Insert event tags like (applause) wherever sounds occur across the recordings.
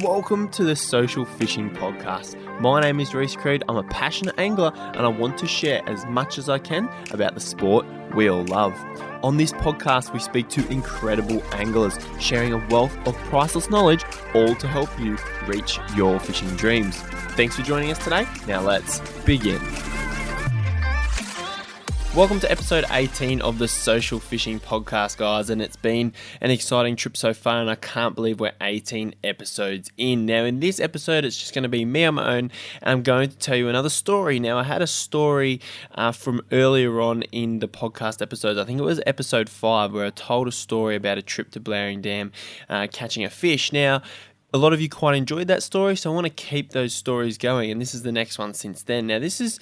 Welcome to the Social Fishing Podcast. My name is Rhys Creed. I'm a passionate angler and I want to share as much as I can about the sport we all love. On this podcast, we speak to incredible anglers, sharing a wealth of priceless knowledge, all to help you reach your fishing dreams. Thanks for joining us today. Now let's begin. Welcome to episode 18 of the Social Fishing Podcast, guys. And it's been an exciting trip so far, and I can't believe we're 18 episodes in. Now, in this episode, it's just going to be me on my own, and I'm going to tell you another story. Now, I had a story uh, from earlier on in the podcast episodes. I think it was episode 5, where I told a story about a trip to Blowering Dam uh, catching a fish. Now, a lot of you quite enjoyed that story, so I want to keep those stories going. And this is the next one since then. Now, this is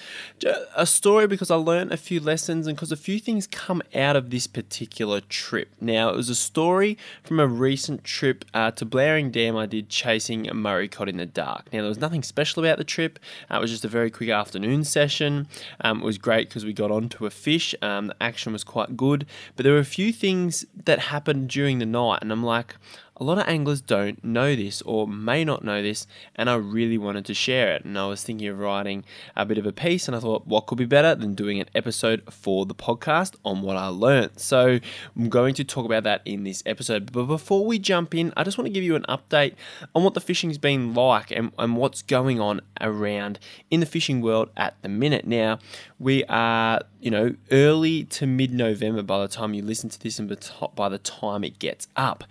a story because I learned a few lessons and because a few things come out of this particular trip. Now, it was a story from a recent trip uh, to Blowering Dam I did chasing a Murray cod in the dark. Now, there was nothing special about the trip, uh, it was just a very quick afternoon session. Um, it was great because we got onto a fish, um, the action was quite good, but there were a few things that happened during the night, and I'm like, a lot of anglers don't know this or may not know this, and I really wanted to share it. And I was thinking of writing a bit of a piece, and I thought, what could be better than doing an episode for the podcast on what I learned? So I'm going to talk about that in this episode. But before we jump in, I just want to give you an update on what the fishing's been like and, and what's going on around in the fishing world at the minute. Now, we are, you know, early to mid November by the time you listen to this and by the time it gets up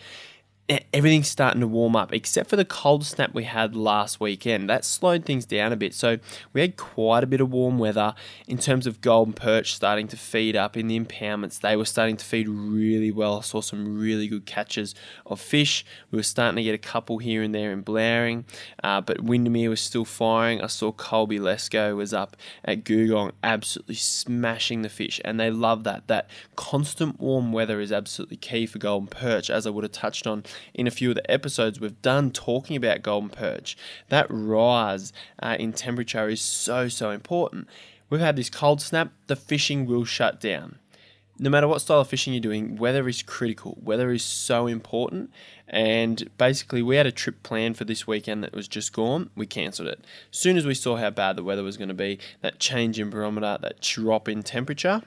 everything's starting to warm up, except for the cold snap we had last weekend. That slowed things down a bit. So we had quite a bit of warm weather in terms of golden perch starting to feed up in the impoundments. They were starting to feed really well. I saw some really good catches of fish. We were starting to get a couple here and there in Blowering, uh, but Windamere was still firing. I saw Colby Lesko was up at Googong, absolutely smashing the fish, and they love that. That constant warm weather is absolutely key for golden perch, as I would have touched on in a few of the episodes we've done talking about golden perch. That rise uh, in temperature is so, so important. We've had this cold snap, the fishing will shut down. No matter what style of fishing you're doing, weather is critical. Weather is so important. And basically, we had a trip planned for this weekend that was just gone. We cancelled it. As soon as we saw how bad the weather was going to be, that change in barometer, that drop in temperature,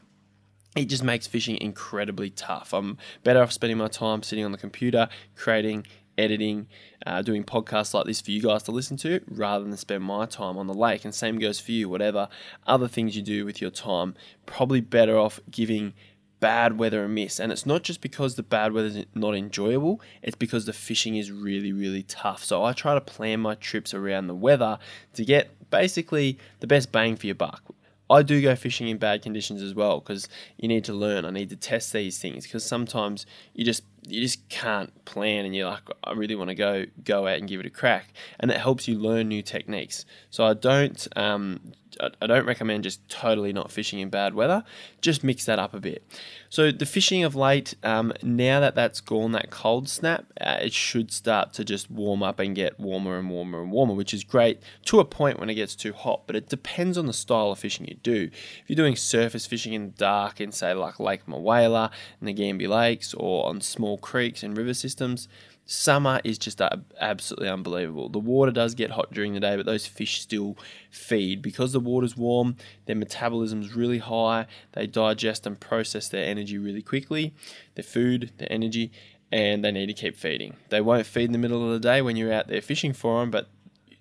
it just makes fishing incredibly tough. I'm better off spending my time sitting on the computer, creating, editing, uh, doing podcasts like this for you guys to listen to, rather than spend my time on the lake. And same goes for you, whatever other things you do with your time, probably better off giving bad weather a miss. And it's not just because the bad weather is not enjoyable, it's because the fishing is really, really tough. So I try to plan my trips around the weather to get basically the best bang for your buck. I do go fishing in bad conditions as well because you need to learn. I need to test these things because sometimes you just you just can't plan and you're like I really want to go go out and give it a crack and it helps you learn new techniques. So I don't um, I don't recommend just totally not fishing in bad weather. Just mix that up a bit. So the fishing of late, um, now that that's gone, that cold snap, uh, it should start to just warm up and get warmer and warmer and warmer, which is great to a point when it gets too hot. But it depends on the style of fishing you do. If you're doing surface fishing in the dark in say like Lake Mulwala and the Nagambie Lakes or on small creeks and river systems, Summer is just absolutely unbelievable. The water does get hot during the day, but those fish still feed. Because the water's warm, their metabolism's really high, they digest and process their energy really quickly, their food, their energy, and they need to keep feeding. They won't feed in the middle of the day when you're out there fishing for them, but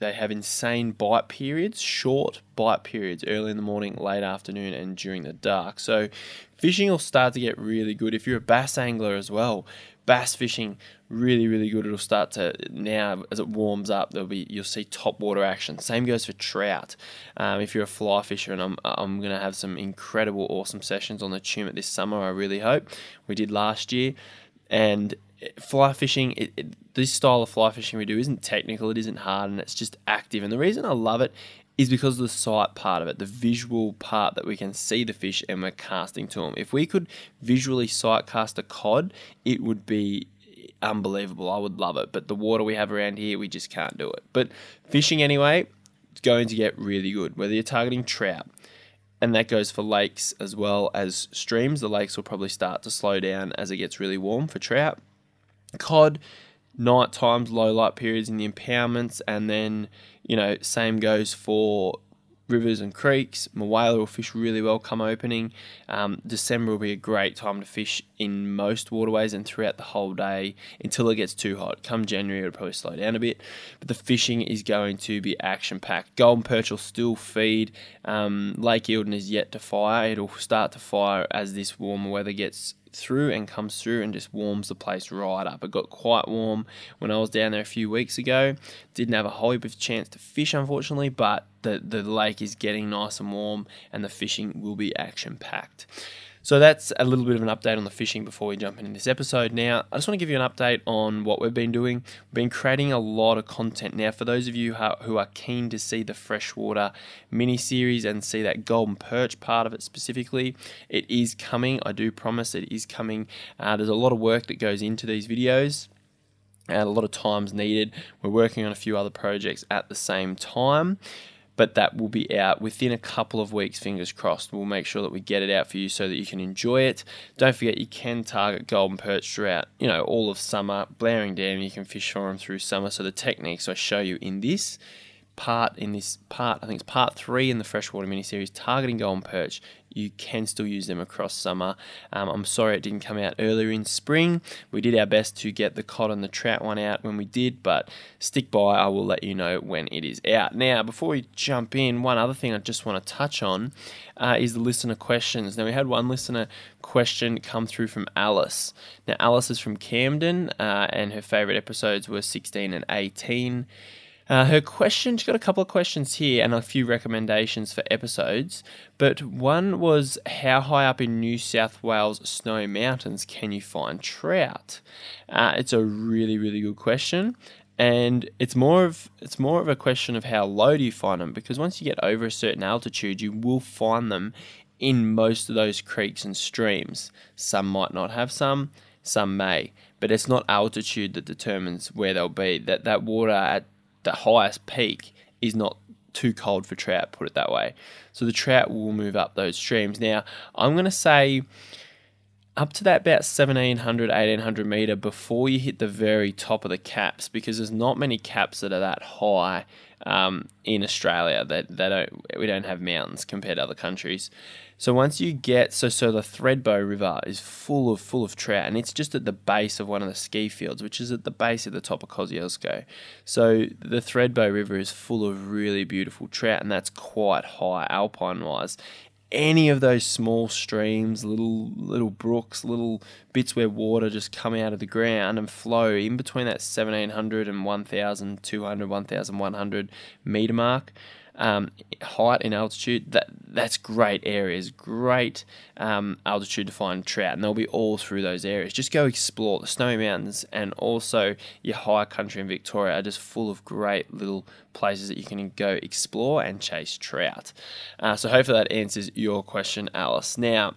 they have insane bite periods, short bite periods, early in the morning, late afternoon, and during the dark. So, fishing will start to get really good. If you're a bass angler as well, bass fishing really really good it'll start to now as it warms up there'll be you'll see top water action same goes for trout um, if you're a fly fisher and i'm, I'm going to have some incredible awesome sessions on the Tumut this summer i really hope we did last year and fly fishing it, it, this style of fly fishing we do isn't technical it isn't hard and it's just active and the reason i love it is because of the sight part of it, the visual part that we can see the fish and we're casting to them. If we could visually sight cast a cod, it would be unbelievable. I would love it. But the water we have around here, we just can't do it. But fishing anyway, it's going to get really good, whether you're targeting trout. And that goes for lakes as well as streams. The lakes will probably start to slow down as it gets really warm for trout. Cod, night times, low light periods in the impoundments, and then you know same goes for rivers and creeks. Mulwala will fish really well come opening. Um, December will be a great time to fish in most waterways and throughout the whole day until it gets too hot. Come January, it'll probably slow down a bit, but the fishing is going to be action packed. Golden perch will still feed. Um, Lake Eildon is yet to fire. It'll start to fire as this warmer weather gets through and comes through and just warms the place right up. It got quite warm when I was down there a few weeks ago. Didn't have a whole heap of chance to fish, unfortunately, but the, the lake is getting nice and warm and the fishing will be action packed. So that's a little bit of an update on the fishing before we jump into this episode. Now, I just want to give you an update on what we've been doing. We've been creating a lot of content. Now, for those of you who are keen to see the freshwater mini series and see that golden perch part of it specifically, it is coming. I do promise it is coming. Uh, there's a lot of work that goes into these videos and a lot of time's needed. We're working on a few other projects at the same time but that will be out within a couple of weeks, fingers crossed. We'll make sure that we get it out for you so that you can enjoy it. Don't forget you can target golden perch throughout, you know, all of summer. Blowering Dam, you can fish for them through summer. So the techniques I show you in this part in this part, I think it's part three in the freshwater mini series, targeting golden perch. You can still use them across summer. Um, I'm sorry it didn't come out earlier in spring. We did our best to get the cod and the trout one out when we did, but stick by. I will let you know when it is out. Now, before we jump in, one other thing I just want to touch on uh, is the listener questions. Now, we had one listener question come through from Alice. Now, Alice is from Camden, uh, and her favourite episodes were 16 and 18. Uh, her question, she's got a couple of questions here and a few recommendations for episodes. But one was how high up in New South Wales snowy mountains can you find trout? Uh, it's a really, really good question. And it's more of it's more of a question of how low do you find them because once you get over a certain altitude, you will find them in most of those creeks and streams. Some might not have some, some may, but it's not altitude that determines where they'll be. That that water at the highest peak is not too cold for trout, put it that way. So the trout will move up those streams. Now, I'm going to say up to that about 1700, 1800 meter before you hit the very top of the caps because there's not many caps that are that high um, in Australia. That they, don't we don't have mountains compared to other countries. So once you get so so the Thredbo River is full of full of trout, and it's just at the base of one of the ski fields, which is at the base of the top of Kosciuszko. So the Thredbo River is full of really beautiful trout, and that's quite high alpine wise. Any of those small streams, little little brooks, little bits where water just come out of the ground and flow in between that 1700 and 1200, 1100 meter mark um, height and altitude, that that's great areas, great um, altitude to find trout, and they'll be all through those areas. Just go explore the Snowy Mountains and also your high country in Victoria are just full of great little places that you can go explore and chase trout. Uh, so hopefully that answers your question, Alice. Now.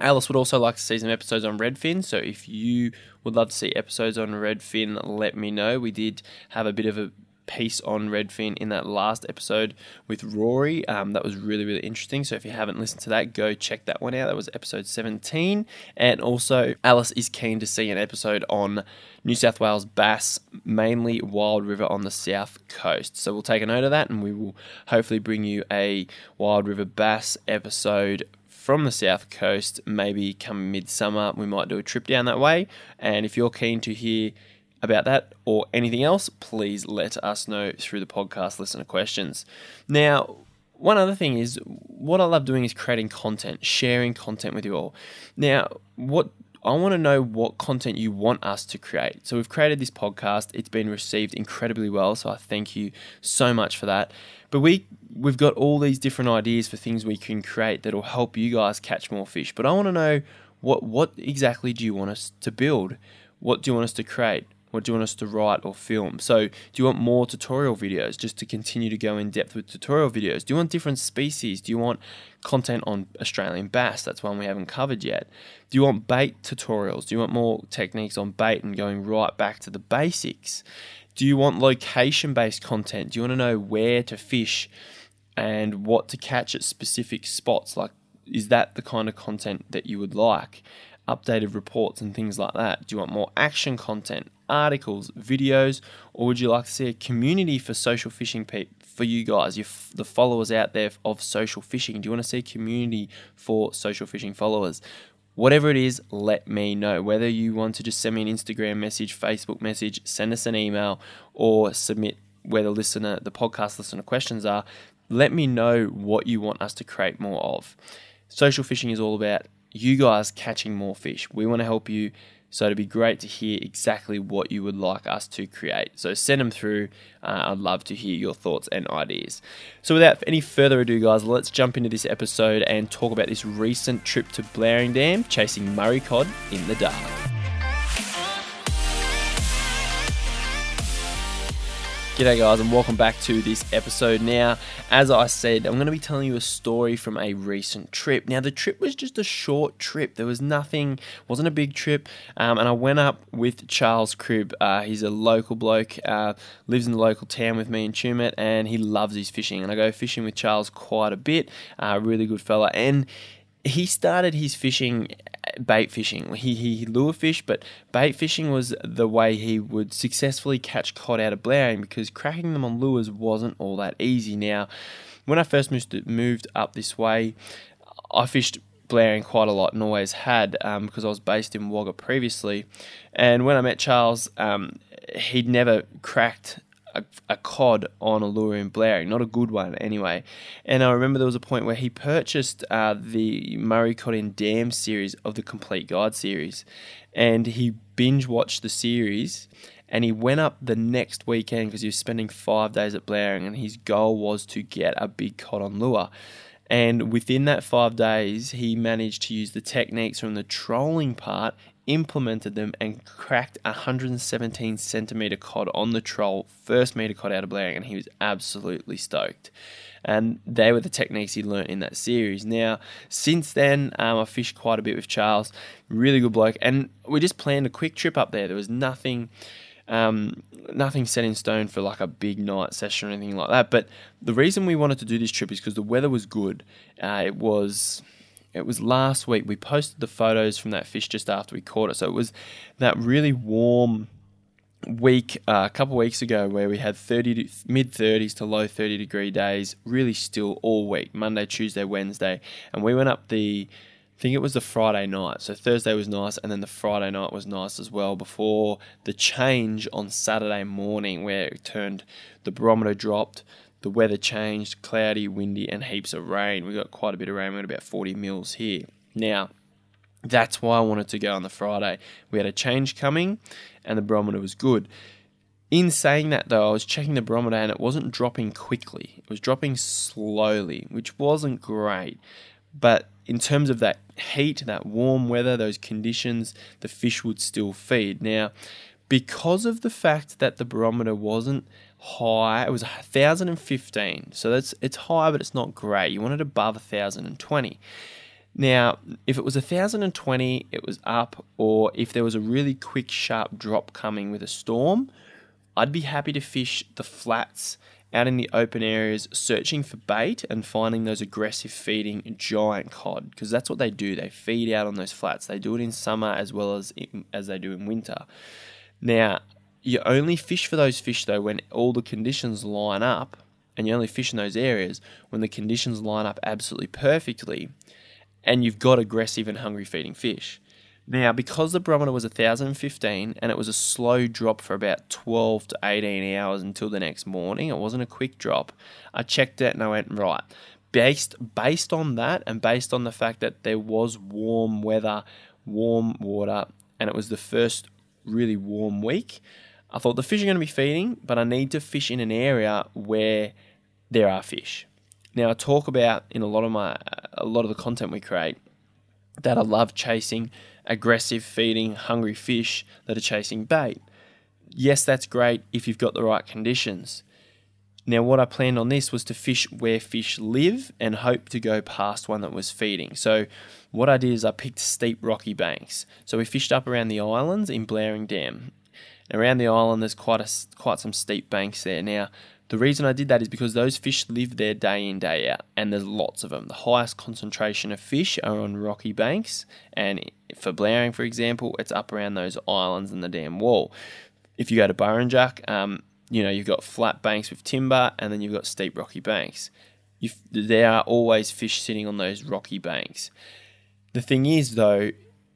Alice would also like to see some episodes on redfin, so if you would love to see episodes on redfin, let me know. We did have a bit of a piece on Redfin in that last episode with Rory. Um, that was really, really interesting. So if you haven't listened to that, go check that one out. That was episode 17. And also, Alice is keen to see an episode on New South Wales bass, mainly Wild River on the south coast. So we'll take a note of that and we will hopefully bring you a Wild River bass episode from the south coast, maybe come midsummer, we might do a trip down that way. And if you're keen to hear about that or anything else, please let us know through the podcast listener questions. Now, one other thing is what I love doing is creating content, sharing content with you all. Now, what I want to know what content you want us to create. So we've created this podcast. It's been received incredibly well, so I thank you so much for that. But we we've got all these different ideas for things we can create that'll help you guys catch more fish. But I want to know what what exactly do you want us to build? What do you want us to create? What do you want us to write or film? So, do you want more tutorial videos just to continue to go in depth with tutorial videos? Do you want different species? Do you want content on Australian bass? That's one we haven't covered yet. Do you want bait tutorials? Do you want more techniques on bait and going right back to the basics? Do you want location based content? Do you want to know where to fish and what to catch at specific spots? Like, is that the kind of content that you would like? Updated reports and things like that? Do you want more action content, articles, videos, or would you like to see a community for social fishing people? For you guys, you the followers out there of social fishing, do you want to see a community for social fishing followers? Whatever it is, let me know. Whether you want to just send me an Instagram message, Facebook message, send us an email, or submit where the listener, the podcast listener questions are, let me know what you want us to create more of. Social fishing is all about you guys catching more fish. We want to help you. So it'd be great to hear exactly what you would like us to create. So send them through. Uh, I'd love to hear your thoughts and ideas. So without any further ado, guys, let's jump into this episode and talk about this recent trip to Blowering Dam chasing Murray cod in the dark. G'day, guys, and welcome back to this episode. Now, as I said, I'm going to be telling you a story from a recent trip. Now, the trip was just a short trip. There was nothing, wasn't a big trip, um, and I went up with Charles Cribb. Uh, he's a local bloke, uh, lives in the local town with me in Tumut, and he loves his fishing. And I go fishing with Charles quite a bit. Uh, really good fella, and he started his fishing bait fishing. He, he lure fish, but bait fishing was the way he would successfully catch cod out of blowering because cracking them on lures wasn't all that easy. Now, when I first moved, moved up this way, I fished blowering quite a lot and always had um, because I was based in Wagga previously. And when I met Charles, um, he'd never cracked a, a, cod on a lure in Blowering, not a good one anyway. And I remember there was a point where he purchased uh, the Murray Cod in Dam series of the Complete Guide series, and he binge watched the series. And he went up the next weekend because he was spending five days at Blowering, and his goal was to get a big cod on lure. And within that five days, he managed to use the techniques from the trolling part implemented them and cracked a 117 centimeter cod on the troll, first meter cod out of Blowering, and he was absolutely stoked. And they were the techniques he learnt in that series. Now, since then, um, I fished quite a bit with Charles, really good bloke, and we just planned a quick trip up there. There was nothing. Um, nothing set in stone for like a big night session or anything like that. But the reason we wanted to do this trip is because the weather was good. Uh, it was it was last week. We posted the photos from that fish just after we caught it. So it was that really warm week uh, a couple weeks ago where we had 30 mid 30s to low 30 degree days really still all week monday tuesday wednesday and we went up the i think it was the friday night so thursday was nice and then the friday night was nice as well before the change on saturday morning where it turned the barometer dropped the weather changed, cloudy, windy, and heaps of rain. We got quite a bit of rain. We got about 40 mils here. Now, that's why I wanted to go on the Friday. We had a change coming, and the barometer was good. In saying that, though, I was checking the barometer and it wasn't dropping quickly. It was dropping slowly, which wasn't great. But in terms of that heat, that warm weather, those conditions, the fish would still feed. Now, because of the fact that the barometer wasn't high. It was 1,015. So that's it's high, but it's not great. You want it above 1,020. Now, if it was 1,020, it was up, or if there was a really quick, sharp drop coming with a storm, I'd be happy to fish the flats out in the open areas, searching for bait and finding those aggressive feeding giant cod, because that's what they do. They feed out on those flats. They do it in summer as well as in, as they do in winter. Now, you only fish for those fish though when all the conditions line up, and you only fish in those areas when the conditions line up absolutely perfectly, and you've got aggressive and hungry feeding fish. Now, because the barometer was 1015 and it was a slow drop for about 12 to 18 hours until the next morning, it wasn't a quick drop. I checked it and I went, right, based based on that and based on the fact that there was warm weather, warm water, and it was the first really warm week, I thought the fish are going to be feeding, but I need to fish in an area where there are fish. Now I talk about in a lot of my a lot of the content we create that I love chasing aggressive feeding hungry fish that are chasing bait. Yes, that's great if you've got the right conditions. Now, what I planned on this was to fish where fish live and hope to go past one that was feeding. So, what I did is I picked steep rocky banks. So, we fished up around the islands in Blowering Dam around the island, there's quite a quite some steep banks there. Now, The reason I did that is because those fish live there day in, day out, and there's lots of them. The highest concentration of fish are on rocky banks, and for Blowering, for example, it's up around those islands and the dam wall. If you go to Burrinjuck, um, you know, you've got flat banks with timber, and then you've got steep rocky banks. You've, there are always fish sitting on those rocky banks. The thing is, though,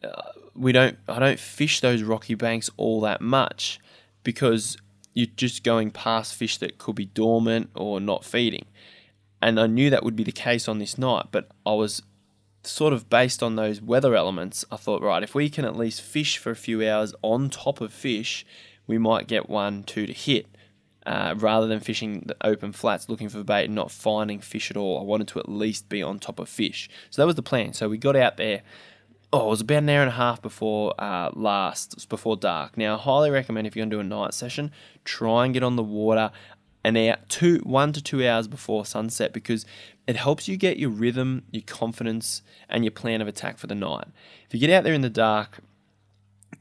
uh, we don't. I don't fish those rocky banks all that much because you're just going past fish that could be dormant or not feeding. And I knew that would be the case on this night, but I was sort of based on those weather elements. I thought, right, if we can at least fish for a few hours on top of fish, we might get one, two to hit. Uh, rather than fishing the open flats looking for bait and not finding fish at all, I wanted to at least be on top of fish. So that was the plan. So we got out there oh, it was about an hour and a half before uh, last, before dark. Now, I highly recommend if you're going to do a night session, try and get on the water an hour, two, one to two hours before sunset because it helps you get your rhythm, your confidence, and your plan of attack for the night. If you get out there in the dark,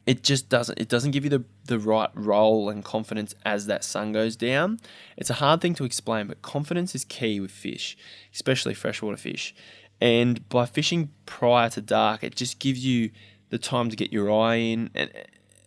it just doesn't it doesn't give you the, the right role and confidence as that sun goes down. It's a hard thing to explain, but confidence is key with fish, especially freshwater fish. And by fishing prior to dark, it just gives you the time to get your eye in. And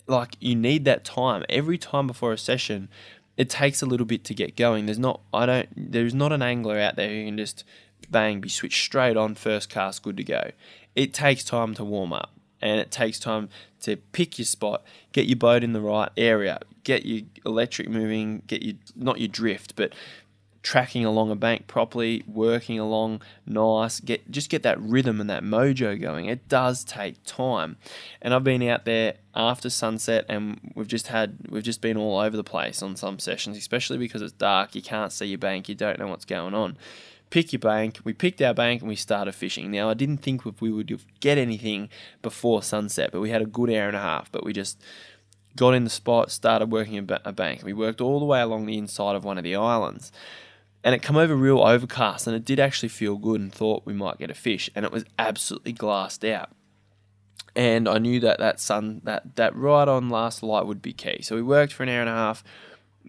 like you need that time every time before a session. It takes a little bit to get going. There's not I don't there's not an angler out there who can just bang be switched straight on first cast good to go. It takes time to warm up and it takes time to pick your spot, get your boat in the right area, get your electric moving, get your not your drift, but tracking along a bank properly, working along nice, get just get that rhythm and that mojo going. It does take time. And I've been out there after sunset and we've just had we've just been all over the place on some sessions, especially because it's dark, you can't see your bank, you don't know what's going on. Pick your bank. We picked our bank and we started fishing. Now I didn't think we would get anything before sunset, but we had a good hour and a half. But we just got in the spot, started working a bank. We worked all the way along the inside of one of the islands and it come over real overcast and it did actually feel good and thought we might get a fish and it was absolutely glassed out. And i knew that that sun that that right on last light would be key. So we worked for an hour and a half.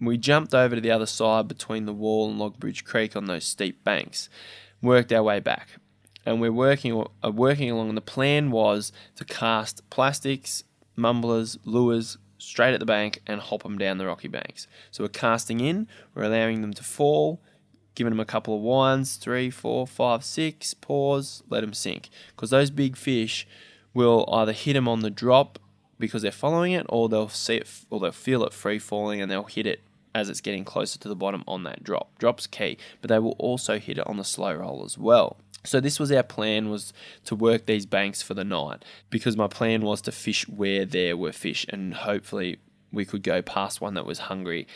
We jumped over to the other side between the wall and logbridge creek on those steep banks. Worked our way back. And we're working uh, working along and the plan was to cast plastics mumblers lures straight at the bank and hop them down the rocky banks. So we're casting in. We're allowing them to fall giving them a couple of winds, three, four, five, six, pause, let them sink. Because those big fish will either hit them on the drop because they're following it, or they'll see it, or they'll feel it free falling and they'll hit it as it's getting closer to the bottom on that drop. Drop's key, but they will also hit it on the slow roll as well. So this was our plan was to work these banks for the night because my plan was to fish where there were fish and hopefully we could go past one that was hungry.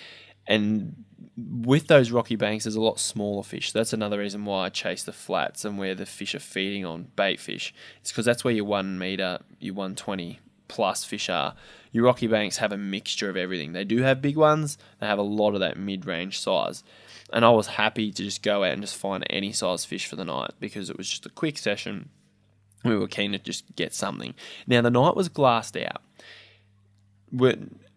And with those rocky banks, there's a lot smaller fish. That's another reason why I chase the flats and where the fish are feeding on bait fish. It's because that's where your one meter, your 120 plus fish are. Your rocky banks have a mixture of everything. They do have big ones, they have a lot of that mid range size. And I was happy to just go out and just find any size fish for the night because it was just a quick session. We were keen to just get something. Now, the night was glassed out.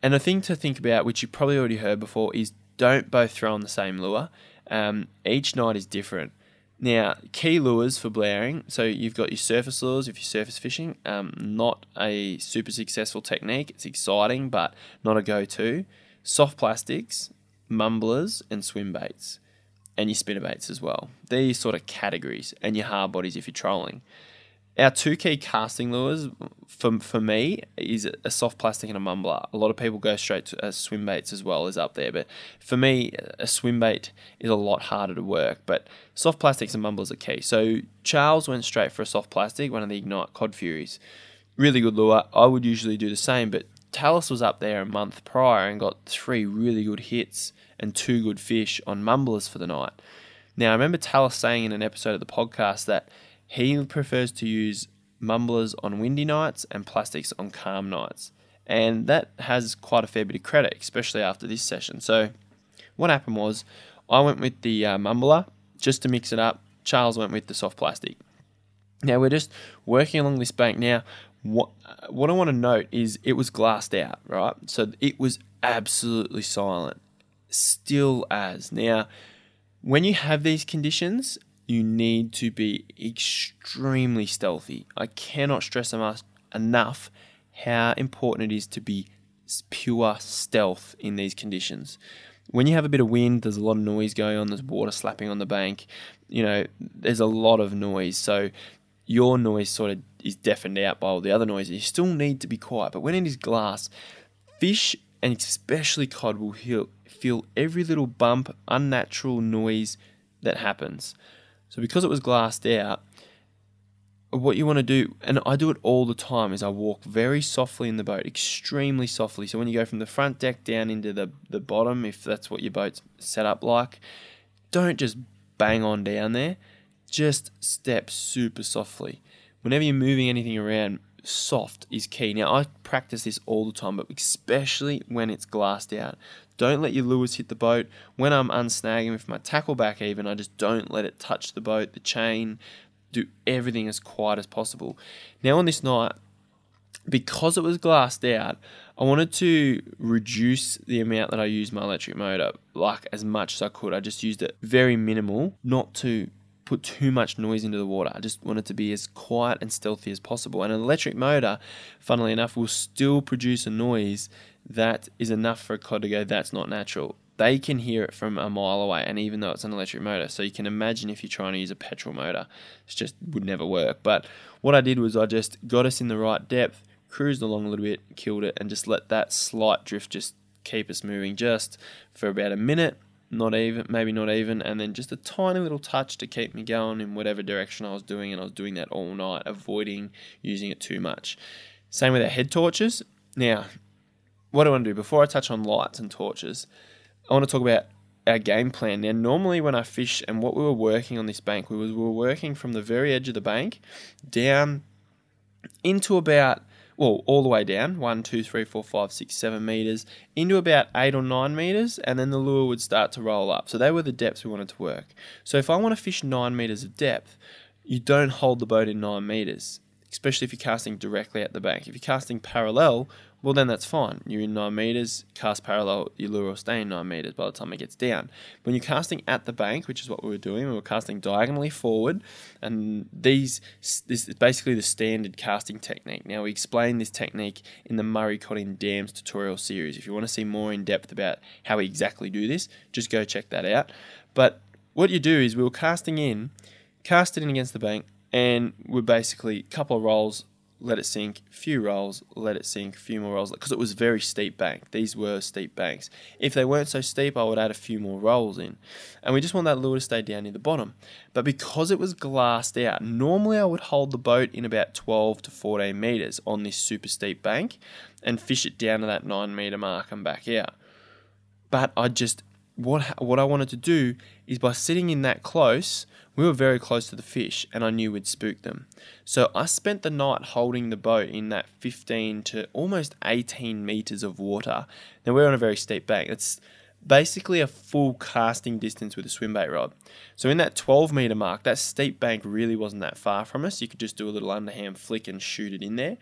And a thing to think about, which you probably already heard before, is don't both throw on the same lure. Um, each night is different. Now, key lures for Blowering. So you've got your surface lures if you're surface fishing. Um, not a super successful technique. It's exciting, but not a go-to. Soft plastics, mumblers, and swim baits, and your spinner baits as well. These sort of categories, and your hard bodies if you're trolling. Our two key casting lures for, for me is a soft plastic and a mumbler. A lot of people go straight to uh, swim baits as well is up there, but for me, a swim bait is a lot harder to work. But soft plastics and mumblers are key. So Charles went straight for a soft plastic, one of the Ignite Cod Furies. Really good lure. I would usually do the same, but Tallis was up there a month prior and got three really good hits and two good fish on mumblers for the night. Now, I remember Tallis saying in an episode of the podcast that he prefers to use mumblers on windy nights and plastics on calm nights. And that has quite a fair bit of credit, especially after this session. So, what happened was I went with the uh, mumbler just to mix it up. Charles went with the soft plastic. Now, we're just working along this bank. Now, what, what I want to note is it was glassed out, right? So, it was absolutely silent. still as. Now, when you have these conditions, you need to be extremely stealthy. I cannot stress enough how important it is to be pure stealth in these conditions. When you have a bit of wind, there's a lot of noise going on, there's water slapping on the bank, you know, there's a lot of noise. So your noise sort of is deafened out by all the other noises. You still need to be quiet. But when it is glass, fish and especially cod will feel every little bump, unnatural noise that happens. So because it was glassed out, what you want to do, and I do it all the time, is I walk very softly in the boat, extremely softly. So when you go from the front deck down into the, the bottom, if that's what your boat's set up like, don't just bang on down there. Just step super softly. Whenever you're moving anything around, soft is key. Now, I practice this all the time, but especially when it's glassed out. Don't let your lures hit the boat. When I'm unsnagging with my tackle back, even, I just don't let it touch the boat, the chain, do everything as quiet as possible. Now, on this night, because it was glassed out, I wanted to reduce the amount that I used my electric motor, like as much as I could. I just used it very minimal, not to put too much noise into the water. I just want it to be as quiet and stealthy as possible. And an electric motor, funnily enough, will still produce a noise that is enough for a cod to go, that's not natural. They can hear it from a mile away, and even though it's an electric motor, so you can imagine if you're trying to use a petrol motor, it just would never work. But what I did was I just got us in the right depth, cruised along a little bit, killed it, and just let that slight drift just keep us moving just for about a minute not even, maybe not even, and then just a tiny little touch to keep me going in whatever direction I was doing, and I was doing that all night, avoiding using it too much. Same with our head torches. Now, what I want to do? Before I touch on lights and torches, I want to talk about our game plan. Now, normally when I fish and what we were working on this bank, we, was, we were working from the very edge of the bank down into about well, all the way down one, two, three, four, five, six, seven meters into about eight or nine meters, and then the lure would start to roll up. So they were the depths we wanted to work. So if I want to fish nine meters of depth, you don't hold the boat in nine meters, especially if you're casting directly at the bank. If you're casting parallel, well, then that's fine. You're in 9 meters, cast parallel, your lure will stay in 9 meters by the time it gets down. When you're casting at the bank, which is what we were doing, we were casting diagonally forward, and these this is basically the standard casting technique. Now, we explain this technique in the Murray Cod in Dams tutorial series. If you want to see more in depth about how we exactly do this, just go check that out. But what you do is we were casting in, cast it in against the bank, and we're basically a couple of rolls let it sink, few rolls, let it sink, few more rolls, because it was very steep bank. These were steep banks. If they weren't so steep, I would add a few more rolls in. And we just want that lure to stay down near the bottom. But because it was glassed out, normally I would hold the boat in about 12 to 14 meters on this super steep bank and fish it down to that 9 meter mark and back out. But I just, what, what I wanted to do is by sitting in that close, we were very close to the fish and I knew we'd spook them. So I spent the night holding the boat in that 15 to almost 18 meters of water. Now we're on a very steep bank. It's basically a full casting distance with a swim bait rod. So in that 12 meter mark, that steep bank really wasn't that far from us. You could just do a little underhand flick and shoot it in there.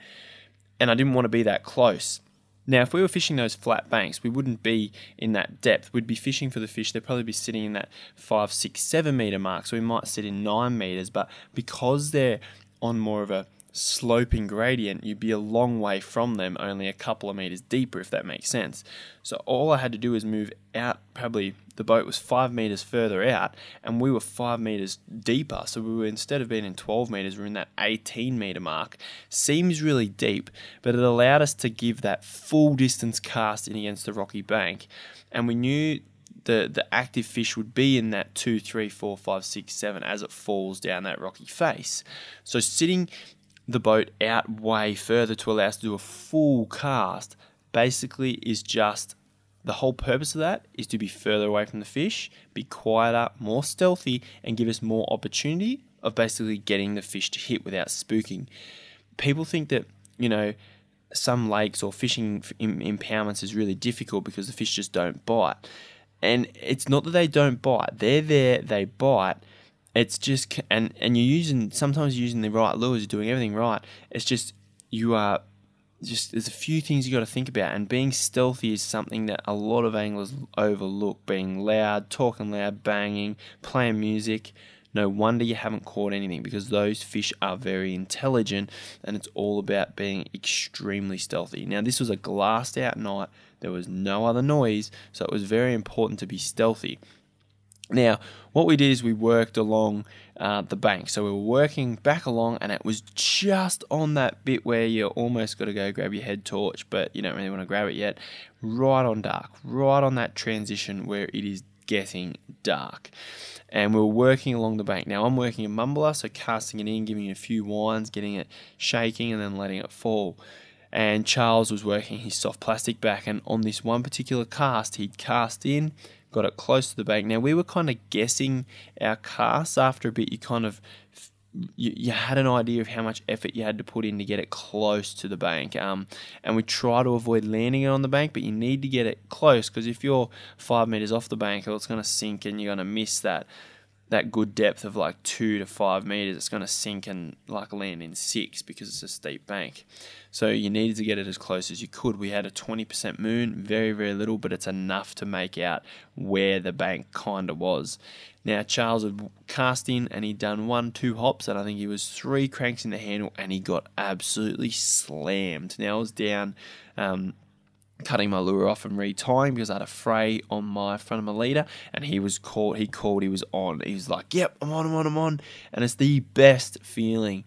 And I didn't want to be that close. Now, if we were fishing those flat banks, we wouldn't be in that depth. We'd be fishing for the fish. They'd probably be sitting in that five, six, seven meter mark. So we might sit in nine meters. But because they're on more of a sloping gradient, you'd be a long way from them, only a couple of meters deeper, if that makes sense. So all I had to do was move out, probably the boat was five meters further out, and we were five meters deeper. So we were, instead of being in 12 meters, we we're in that 18 meter mark. Seems really deep, but it allowed us to give that full distance cast in against the rocky bank. And we knew the, the active fish would be in that two, three, four, five, six, seven as it falls down that rocky face. So sitting the boat out way further to allow us to do a full cast basically is just the whole purpose of that is to be further away from the fish, be quieter, more stealthy, and give us more opportunity of basically getting the fish to hit without spooking. People think that, you know, some lakes or fishing impoundments is really difficult because the fish just don't bite. And it's not that they don't bite, they're there, they bite it's just and and you're using sometimes you're using the right lures, you're doing everything right. It's just you are just there's a few things you got to think about, and being stealthy is something that a lot of anglers overlook. Being loud, talking loud, banging, playing music. No wonder you haven't caught anything because those fish are very intelligent and it's all about being extremely stealthy. Now, this was a glassed out night, there was no other noise, so it was very important to be stealthy. Now, what we did is we worked along uh, the bank. So we were working back along, and it was just on that bit where you almost got to go grab your head torch, but you don't really want to grab it yet. Right on dark, right on that transition where it is getting dark. And we were working along the bank. Now I'm working a mumbler, so casting it in, giving it a few winds, getting it shaking, and then letting it fall and Charles was working his soft plastic back. And on this one particular cast, he'd cast in, got it close to the bank. Now we were kind of guessing our casts. After a bit, you kind of you, you had an idea of how much effort you had to put in to get it close to the bank. Um, and we try to avoid landing it on the bank, but you need to get it close because if you're five meters off the bank, it's going to sink and you're going to miss that that good depth of like two to five meters, it's going to sink and like land in six because it's a steep bank. So you needed to get it as close as you could. We had a 20% moon, very, very little, but it's enough to make out where the bank kind of was. Now, Charles had cast in and he'd done one, two hops, and I think he was three cranks in the handle, and he got absolutely slammed. Now, I was down. Um, cutting my lure off and retying because I had a fray on my front of my leader and he was caught he called he was on. He was like yep I'm on I'm on I'm on. And it's the best feeling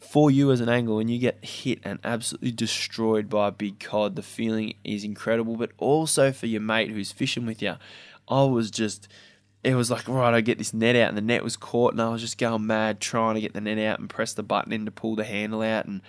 for you as an angler when you get hit and absolutely destroyed by a big cod. The feeling is incredible but also for your mate who's fishing with you I was just it was like, right, I get this net out, and the net was caught, and I was just going mad trying to get the net out and press the button in to pull the handle out and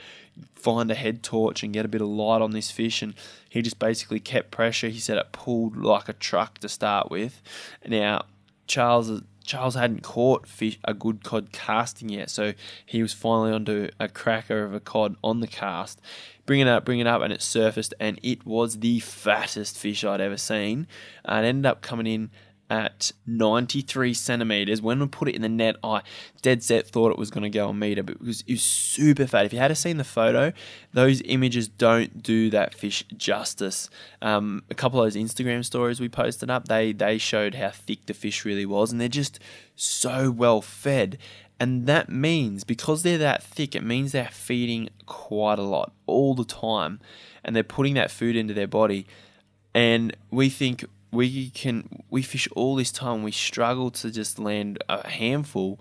find a head torch and get a bit of light on this fish. And he just basically kept pressure. He said it pulled like a truck to start with. Now, Charles Charles hadn't caught fish a good cod casting yet, so he was finally onto a cracker of a cod on the cast. Bring it up, bring it up, and it surfaced, and it was the fattest fish I'd ever seen. And ended up coming in at 93 centimeters. When we put it in the net, I dead set thought it was going to go a meter, but it was, it was super fat. If you had seen the photo, those images don't do that fish justice. Um, a couple of those Instagram stories we posted up, they they showed how thick the fish really was, and they're just so well fed. And that means because they're that thick, it means they're feeding quite a lot all the time, and they're putting that food into their body. And we think we can we fish all this time. We struggle to just land a handful,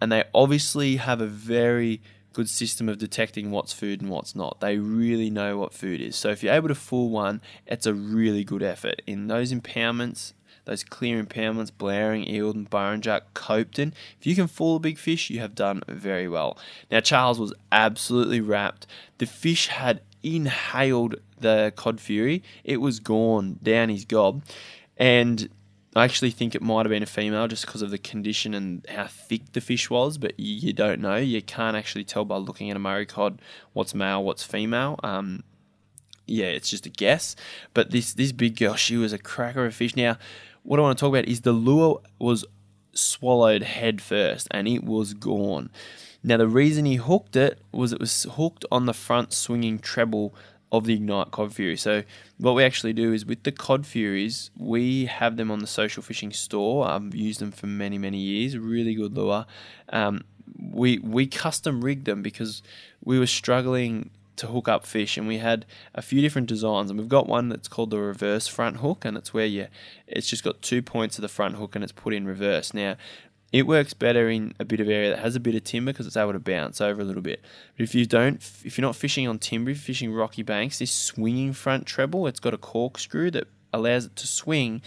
and they obviously have a very good system of detecting what's food and what's not. They really know what food is. So if you're able to fool one, it's a really good effort. In those impoundments, those clear impoundments, Blowering, Eildon, Burrinjuck, Copeton, if you can fool a big fish, you have done very well. Now Charles was absolutely wrapped. The fish had inhaled the cod fury. It was gone down his gob, and I actually think it might have been a female just because of the condition and how thick the fish was. But you don't know. You can't actually tell by looking at a Murray cod what's male, what's female. Um, yeah, it's just a guess. But this this big girl, she was a cracker of fish. Now, what I want to talk about is the lure was swallowed head first, and it was gone. Now, the reason he hooked it was it was hooked on the front swinging treble of the Ignite Cod Fury. So, what we actually do is with the Cod Furies, we have them on the social fishing store. I've used them for many, many years. Really good lure. Um, we we custom rigged them because we were struggling to hook up fish and we had a few different designs and we've got one that's called the reverse front hook and it's where you it's just got two points of the front hook and it's put in reverse now it works better in a bit of area that has a bit of timber because it's able to bounce over a little bit. But if you don't, if you're not fishing on timber, if you're fishing rocky banks, this swinging front treble, it's got a corkscrew that allows it to swing.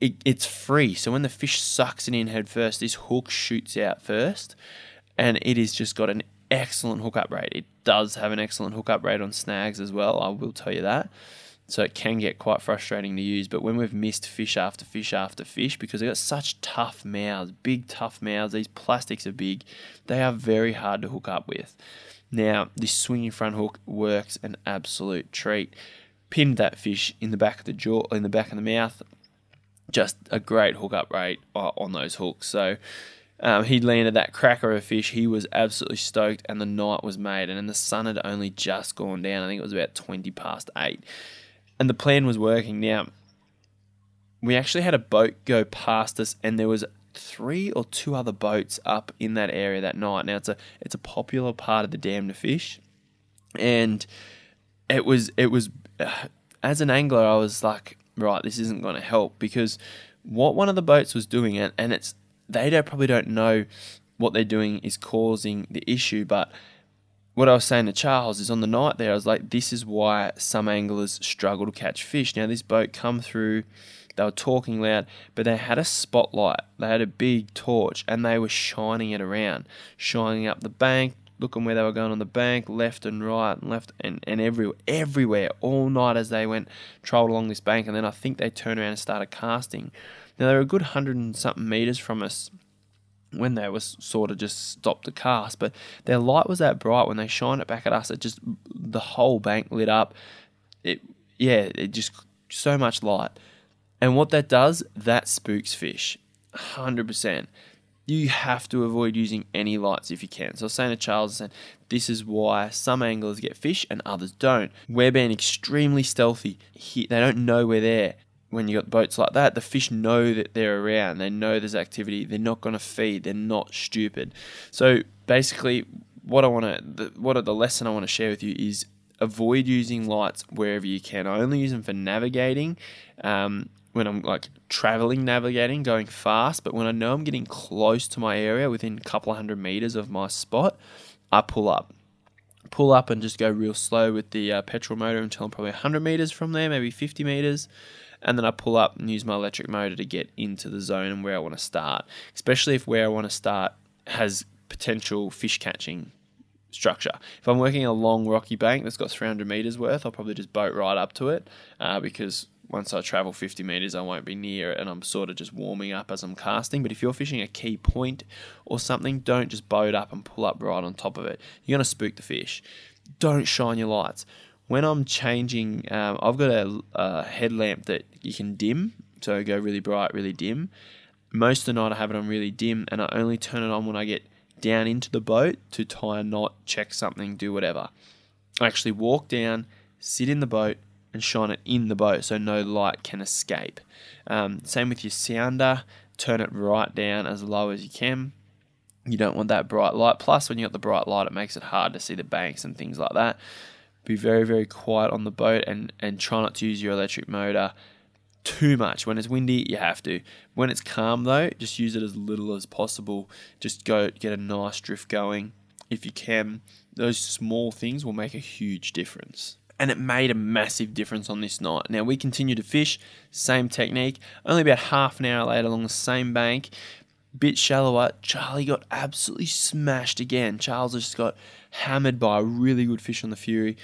It, it's free, so when the fish sucks it in head first, this hook shoots out first, and it has just got an excellent hookup rate. It does have an excellent hookup rate on snags as well. I will tell you that. So it can get quite frustrating to use. But when we've missed fish after fish after fish, because they've got such tough mouths, big tough mouths, these plastics are big, they are very hard to hook up with. Now, this swinging front hook works an absolute treat. Pinned that fish in the back of the jaw, in the back of the mouth. Just a great hookup rate on those hooks. So um, he landed that cracker of a fish. He was absolutely stoked, and the night was made. And then the sun had only just gone down. I think it was about 20 past eight. And the plan was working. Now, we actually had a boat go past us, and there was three or two other boats up in that area that night. Now, it's a it's a popular part of the dam to fish, and it was it was uh, (sighs) as an angler, I was like, right, this isn't going to help because what one of the boats was doing, and, and it's they don't probably don't know what they're doing is causing the issue. But what I was saying to Charles is on the night there, I was like, this is why some anglers struggle to catch fish. Now this boat come through, they were talking loud, but they had a spotlight. They had a big torch and they were shining it around, shining up the bank, looking where they were going on the bank, left and right and left and, and everywhere, everywhere, all night as they went, trolled along this bank. And then I think they turned around and started casting. Now they were a good hundred and something meters from us when they was sort of just stopped the cast, but their light was that bright when they shined it back at us. It just the whole bank lit up. It yeah, it just so much light. And what that does, that spooks fish, hundred percent. You have to avoid using any lights if you can. So I was saying to Charles, saying, this is why some anglers get fish and others don't. We're being extremely stealthy. They don't know we're there when you got boats like that, the fish know that they're around. They know there's activity. They're not going to feed. They're not stupid. So basically, what I want to, what the lesson I want to share with you is avoid using lights wherever you can. I only use them for navigating. Um, when I'm like traveling, navigating, going fast, but when I know I'm getting close to my area within a couple of hundred meters of my spot, I pull up. Pull up and just go real slow with the uh, petrol motor until I'm probably 100 meters from there, maybe 50 meters and then I pull up and use my electric motor to get into the zone and where I want to start, especially if where I want to start has potential fish catching structure. If I'm working a long rocky bank that's got 300 meters worth, I'll probably just boat right up to it uh, because once I travel 50 meters, I won't be near it and I'm sort of just warming up as I'm casting. But if you're fishing a key point or something, don't just boat up and pull up right on top of it. You're going to spook the fish. Don't shine your lights when I'm changing, um, I've got a, a, headlamp that you can dim, so go really bright, really dim. Most of the night I have it on really dim, and I only turn it on when I get down into the boat to tie a knot, check something, do whatever. I actually walk down, sit in the boat, and shine it in the boat so no light can escape. Um, same with your sounder, turn it right down as low as you can. You don't want that bright light. Plus, when you got the bright light, it makes it hard to see the banks and things like that be very very quiet on the boat and and try not to use your electric motor too much when it's windy you have to when it's calm though just use it as little as possible just go get a nice drift going if you can those small things will make a huge difference and it made a massive difference on this night. Now we continue to fish, same technique. Only about half an hour later, along the same bank, bit shallower, Charlie got absolutely smashed again. Charles just got hammered by a really good fish on the Fury,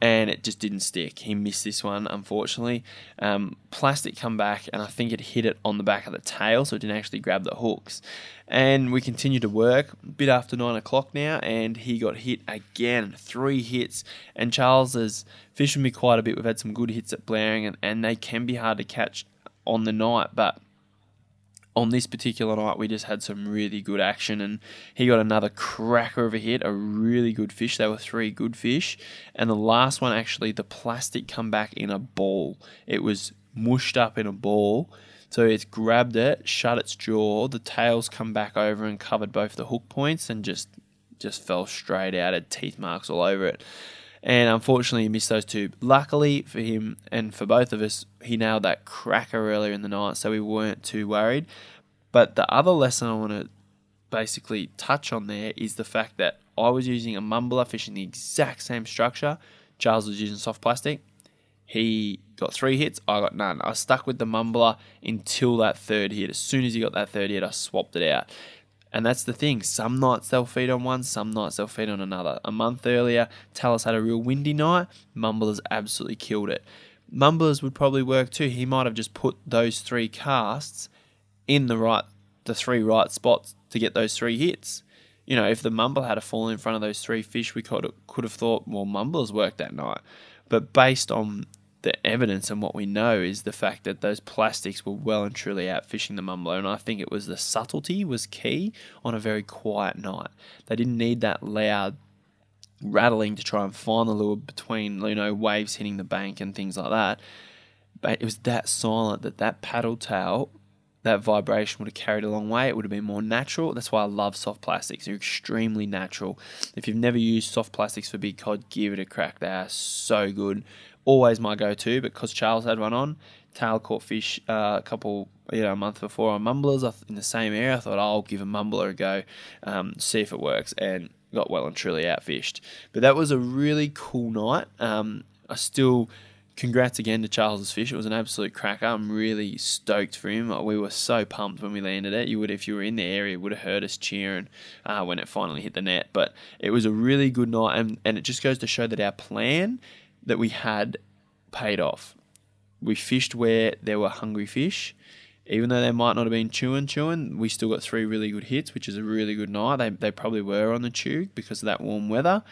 and it just didn't stick. He missed this one, unfortunately. Um, plastic come back, and I think it hit it on the back of the tail, so it didn't actually grab the hooks. And we continued to work, a bit after nine o'clock now, and he got hit again, three hits. And Charles has fished me quite a bit. We've had some good hits at Blowering, and, and they can be hard to catch on the night, but on this particular night, we just had some really good action, and he got another cracker of a hit, a really good fish. There were three good fish, and the last one actually, the plastic come back in a ball. It was mushed up in a ball, so it's grabbed it, shut its jaw. The tails come back over and covered both the hook points, and just just fell straight out. Had teeth marks all over it. And unfortunately, he missed those two. Luckily for him and for both of us, he nailed that cracker earlier in the night, so we weren't too worried. But the other lesson I want to basically touch on there is the fact that I was using a mumbler fishing the exact same structure. Charles was using soft plastic. He got three hits, I got none. I stuck with the mumbler until that third hit. As soon as he got that third hit, I swapped it out. And that's the thing. Some nights they'll feed on one, some nights they'll feed on another. A month earlier, Tallis had a real windy night. Mumblers absolutely killed it. Mumblers would probably work too. He might have just put those three casts in the right, the three right spots to get those three hits. You know, if the mumble had a fall in front of those three fish, we could have, could have thought, well, mumblers worked that night. But based on the evidence and what we know is the fact that those plastics were well and truly out fishing the mumbler. And I think it was the subtlety was key on a very quiet night. They didn't need that loud rattling to try and find the lure between you know waves hitting the bank and things like that. But it was that silent that that paddle tail, that vibration would have carried a long way. It would have been more natural. That's why I love soft plastics. They're extremely natural. If you've never used soft plastics for big cod, give it a crack. They are so good always my go-to because Charles had one on. Tail caught fish uh, a couple, you know, a month before on mumblers in the same area. I thought I'll give a mumbler a go, um, see if it works, and got well and truly outfished. But that was a really cool night. Um, I still congrats again to Charles's fish. It was an absolute cracker. I'm really stoked for him. We were so pumped when we landed it. You would, if you were in the area, would have heard us cheering uh, when it finally hit the net. But it was a really good night, and, and it just goes to show that our plan that we had paid off. We fished where there were hungry fish. Even though they might not have been chewing, chewing, we still got three really good hits, which is a really good night. They, they probably were on the tube because of that warm weather.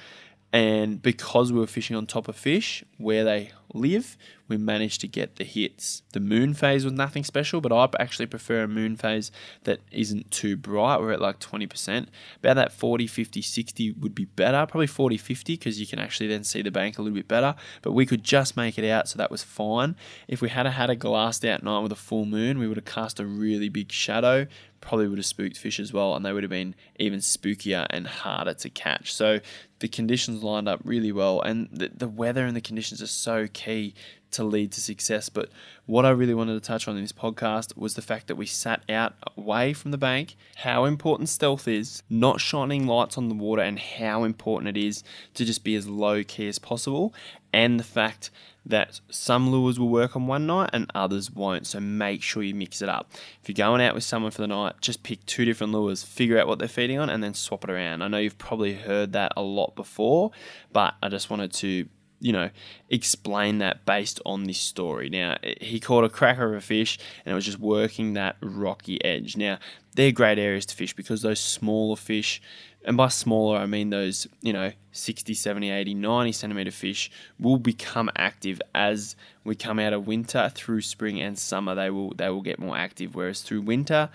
And because we were fishing on top of fish where they live, we managed to get the hits. The moon phase was nothing special, but I actually prefer a moon phase that isn't too bright. We're at like 20%. About that 40, 50, 60 would be better. Probably 40, 50 because you can actually then see the bank a little bit better. But we could just make it out, so that was fine. If we had had a glassed out night with a full moon, we would have cast a really big shadow, probably would have spooked fish as well, and they would have been even spookier and harder to catch. So the conditions lined up really well, and the, the weather and the conditions are so key to lead to success. But what I really wanted to touch on in this podcast was the fact that we sat out away from the bank, how important stealth is, not shining lights on the water, and how important it is to just be as low key as possible, and the fact that some lures will work on one night and others won't. So make sure you mix it up. If you're going out with someone for the night, just pick two different lures, figure out what they're feeding on, and then swap it around. I know you've probably heard that a lot before, but I just wanted to you know, explain that based on this story. Now, he caught a cracker of a fish and it was just working that rocky edge. Now, they're great areas to fish because those smaller fish, and by smaller, I mean those, you know, 60, 70, 80, 90 centimeter fish will become active as we come out of winter through spring and summer. They will they will get more active. Whereas through winter,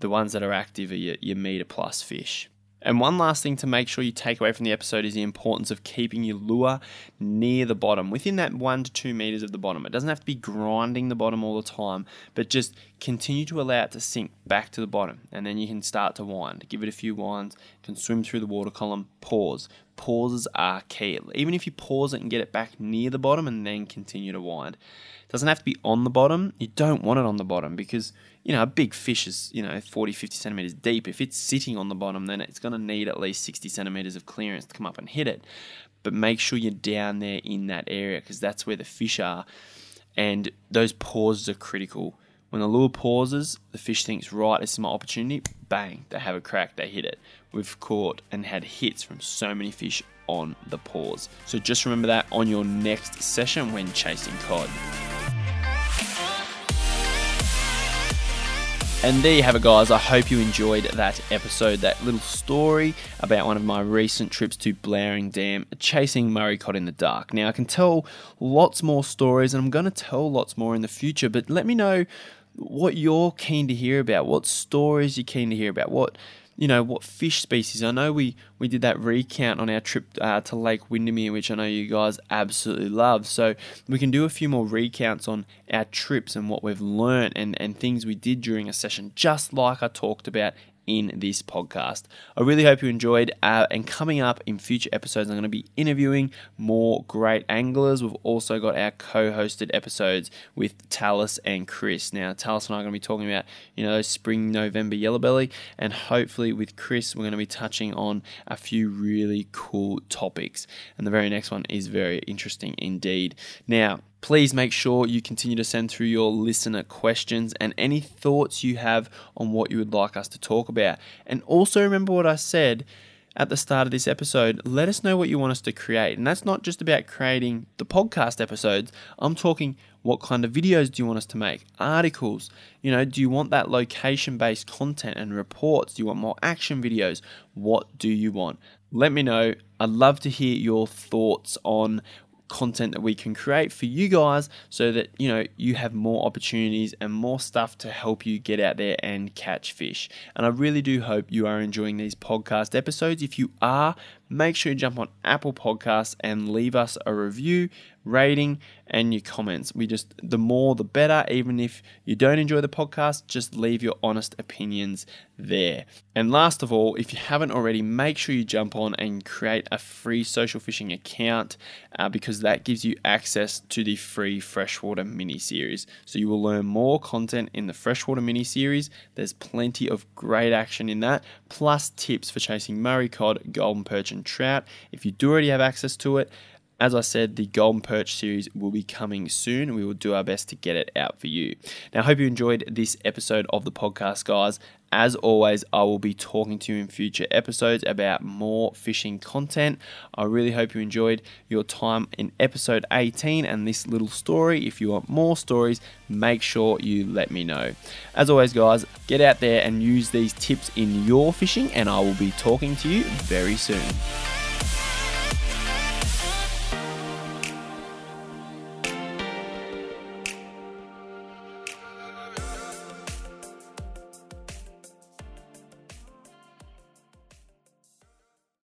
the ones that are active are your, your meter plus fish. And one last thing to make sure you take away from the episode is the importance of keeping your lure near the bottom, within that one to two meters of the bottom. It doesn't have to be grinding the bottom all the time, but just continue to allow it to sink back to the bottom. And then you can start to wind. Give it a few winds, can swim through the water column, pause. Pauses are key. Even if you pause it and get it back near the bottom and then continue to wind. It doesn't have to be on the bottom. You don't want it on the bottom because you know, a big fish is, you know, 40, 50 centimeters deep. If it's sitting on the bottom, then it's going to need at least 60 centimeters of clearance to come up and hit it. But make sure you're down there in that area because that's where the fish are. And those pauses are critical. When the lure pauses, the fish thinks, right, this is my opportunity. Bang, they have a crack, they hit it. We've caught and had hits from so many fish on the pause. So just remember that on your next session when chasing cod. And there you have it, guys. I hope you enjoyed that episode, that little story about one of my recent trips to Blowering Dam, chasing Murray cod in the dark. Now, I can tell lots more stories, and I'm going to tell lots more in the future, but let me know what you're keen to hear about, what stories you're keen to hear about, what you know what fish species. I know we we did that recount on our trip uh, to Lake Windamere, which I know you guys absolutely love. So we can do a few more recounts on our trips and what we've learned and and things we did during a session, just like I talked about in this podcast. I really hope you enjoyed. Uh, and coming up in future episodes, I'm going to be interviewing more great anglers. We've also got our co-hosted episodes with Tallis and Chris. Now, Tallis and I are going to be talking about you know spring, November yellow belly, and hopefully with Chris, we're going to be touching on a few really cool topics. And the very next one is very interesting indeed. Now. Please make sure you continue to send through your listener questions and any thoughts you have on what you would like us to talk about. And also remember what I said at the start of this episode, let us know what you want us to create. And that's not just about creating the podcast episodes. I'm talking what kind of videos do you want us to make? Articles. You know, do you want that location based content and reports? Do you want more action videos? What do you want? Let me know. I'd love to hear your thoughts on content that we can create for you guys so that you know you have more opportunities and more stuff to help you get out there and catch fish. And I really do hope you are enjoying these podcast episodes. If you are, make sure you jump on Apple Podcasts and leave us a review, rating, and your comments. We just, the more the better. Even if you don't enjoy the podcast, just leave your honest opinions there. And last of all, if you haven't already, make sure you jump on and create a free social fishing account uh, because that gives you access to the free freshwater mini series. So you will learn more content in the freshwater mini series. There's plenty of great action in that, plus tips for chasing Murray cod, golden perch, and trout. If you do already have access to it, as I said, the Golden Perch series will be coming soon. We will do our best to get it out for you. Now, I hope you enjoyed this episode of the podcast, guys. As always, I will be talking to you in future episodes about more fishing content. I really hope you enjoyed your time in episode 18 and this little story. If you want more stories, make sure you let me know. As always, guys, get out there and use these tips in your fishing, and I will be talking to you very soon.